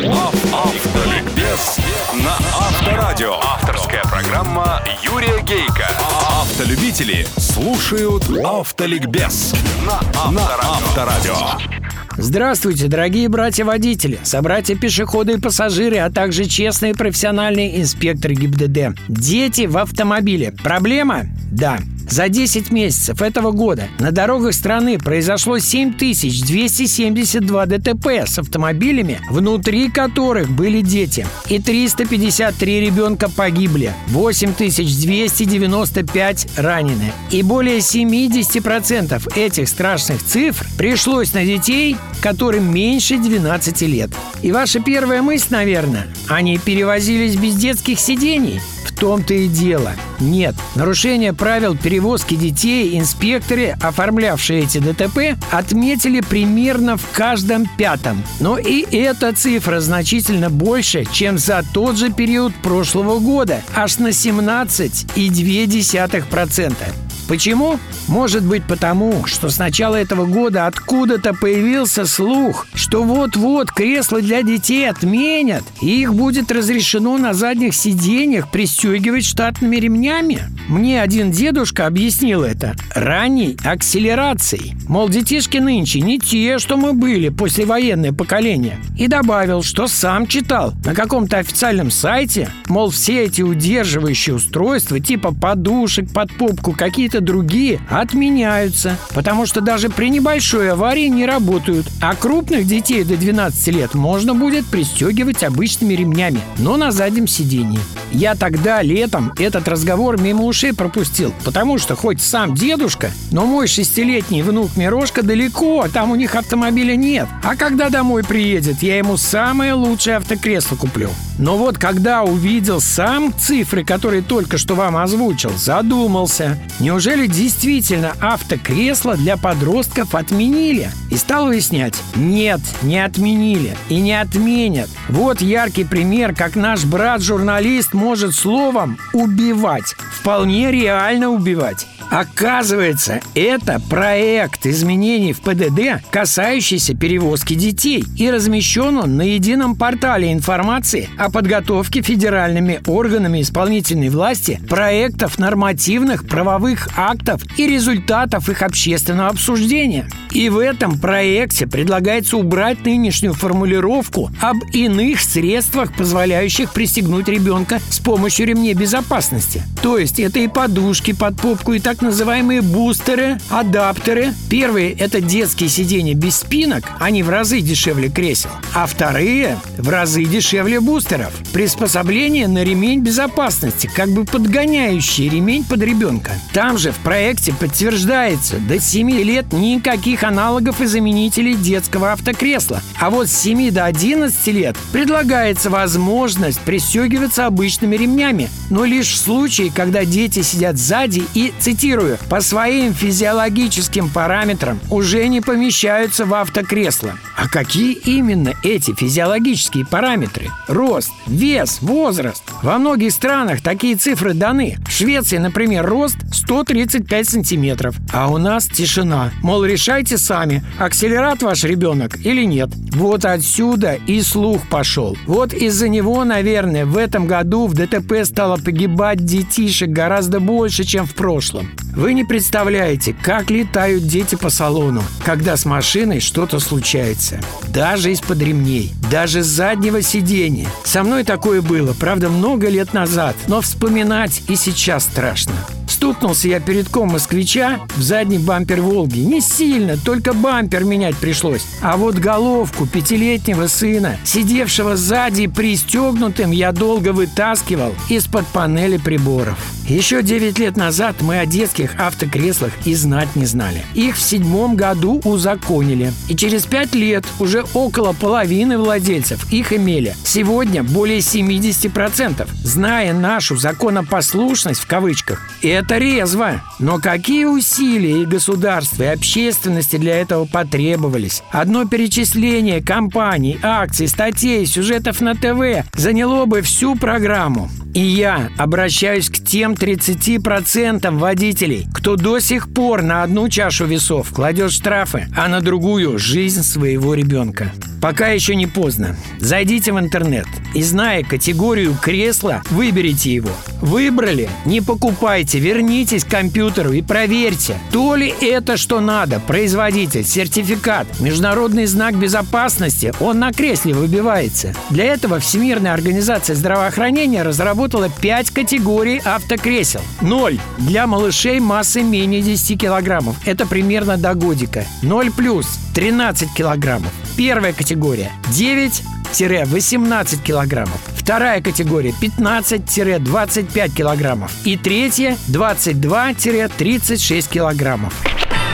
Автоликбез на Авторадио. Авторская программа Юрия Гейка. Автолюбители слушают Автоликбез на Авторадио. Здравствуйте, дорогие братья-водители, собратья-пешеходы и пассажиры, а также честные профессиональные инспекторы ГИБДД. Дети в автомобиле. Проблема? Да. За 10 месяцев этого года на дорогах страны произошло 7272 ДТП с автомобилями, внутри которых были дети. И 353 ребенка погибли, 8295 ранены. И более 70% этих страшных цифр пришлось на детей, которым меньше 12 лет. И ваша первая мысль, наверное, они перевозились без детских сидений? Том-то и дело. Нет, нарушение правил перевозки детей инспекторы, оформлявшие эти ДТП, отметили примерно в каждом пятом. Но и эта цифра значительно больше, чем за тот же период прошлого года, аж на 17,2%. Почему? Может быть потому, что с начала этого года откуда-то появился слух, что вот-вот кресла для детей отменят, и их будет разрешено на задних сиденьях пристегивать штатными ремнями. Мне один дедушка объяснил это ранней акселерацией. Мол, детишки нынче не те, что мы были послевоенное поколение. И добавил, что сам читал на каком-то официальном сайте, мол, все эти удерживающие устройства типа подушек под попку, какие-то другие отменяются, потому что даже при небольшой аварии не работают, а крупных детей до 12 лет можно будет пристегивать обычными ремнями, но на заднем сидении. Я тогда летом этот разговор мимо ушей пропустил, потому что хоть сам дедушка, но мой шестилетний внук Мирошка далеко, там у них автомобиля нет. А когда домой приедет, я ему самое лучшее автокресло куплю. Но вот когда увидел сам цифры, которые только что вам озвучил, задумался. Неужели действительно автокресло для подростков отменили? И стал выяснять. Нет, не отменили. И не отменят. Вот яркий пример, как наш брат-журналист может словом убивать. Вполне реально убивать. Оказывается, это проект изменений в ПДД, касающийся перевозки детей, и размещен он на едином портале информации о подготовке федеральными органами исполнительной власти проектов нормативных правовых актов и результатов их общественного обсуждения. И в этом проекте предлагается убрать нынешнюю формулировку об иных средствах, позволяющих пристегнуть ребенка с помощью ремней безопасности. То есть это и подушки под попку, и так называемые бустеры, адаптеры. Первые – это детские сиденья без спинок, они в разы дешевле кресел. А вторые – в разы дешевле бустеров. Приспособление на ремень безопасности, как бы подгоняющий ремень под ребенка. Там же в проекте подтверждается, до 7 лет никаких аналогов и заменителей детского автокресла. А вот с 7 до 11 лет предлагается возможность пристегиваться обычными ремнями, но лишь в случае, когда дети сидят сзади и, цитирую, цитирую, по своим физиологическим параметрам уже не помещаются в автокресло. А какие именно эти физиологические параметры? Рост, вес, возраст. Во многих странах такие цифры даны. В Швеции, например, рост 135 сантиметров, а у нас тишина. Мол, решайте сами, акселерат ваш ребенок или нет. Вот отсюда и слух пошел. Вот из-за него, наверное, в этом году в ДТП стало погибать детишек гораздо больше, чем в прошлом. Вы не представляете, как летают дети по салону, когда с машиной что-то случается. Даже из-под ремней, даже с заднего сиденья. Со мной такое было, правда, много лет назад, но вспоминать и сейчас страшно. Стукнулся я перед ком москвича в задний бампер «Волги». Не сильно, только бампер менять пришлось. А вот головку пятилетнего сына, сидевшего сзади пристегнутым, я долго вытаскивал из-под панели приборов. Еще 9 лет назад мы о детских автокреслах и знать не знали. Их в седьмом году узаконили. И через 5 лет уже около половины владельцев их имели. Сегодня более 70%. Зная нашу законопослушность в кавычках, это резво. Но какие усилия и государства, и общественности для этого потребовались? Одно перечисление компаний, акций, статей, сюжетов на ТВ заняло бы всю программу. И я обращаюсь к тем 30% водителей, кто до сих пор на одну чашу весов кладет штрафы, а на другую – жизнь своего ребенка. Пока еще не поздно. Зайдите в интернет и, зная категорию кресла, выберите его. Выбрали? Не покупайте, вернитесь к компьютеру и проверьте, то ли это, что надо. Производитель, сертификат, международный знак безопасности, он на кресле выбивается. Для этого Всемирная организация здравоохранения разработала 5 категорий автокресел. 0 для малышей массой менее 10 килограммов. Это примерно до годика. 0 плюс 13 килограммов. Первая категория 9-18 килограммов. Вторая категория 15-25 килограммов. И третья 22-36 килограммов.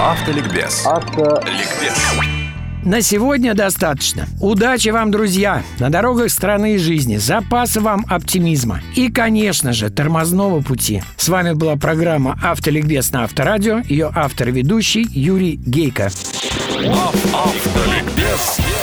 Автоликбез. Автоликбез. На сегодня достаточно. Удачи вам, друзья, на дорогах страны и жизни. Запаса вам оптимизма. И, конечно же, тормозного пути. С вами была программа «Автоликбез» на Авторадио. Ее автор и ведущий Юрий Гейко. Автоликбез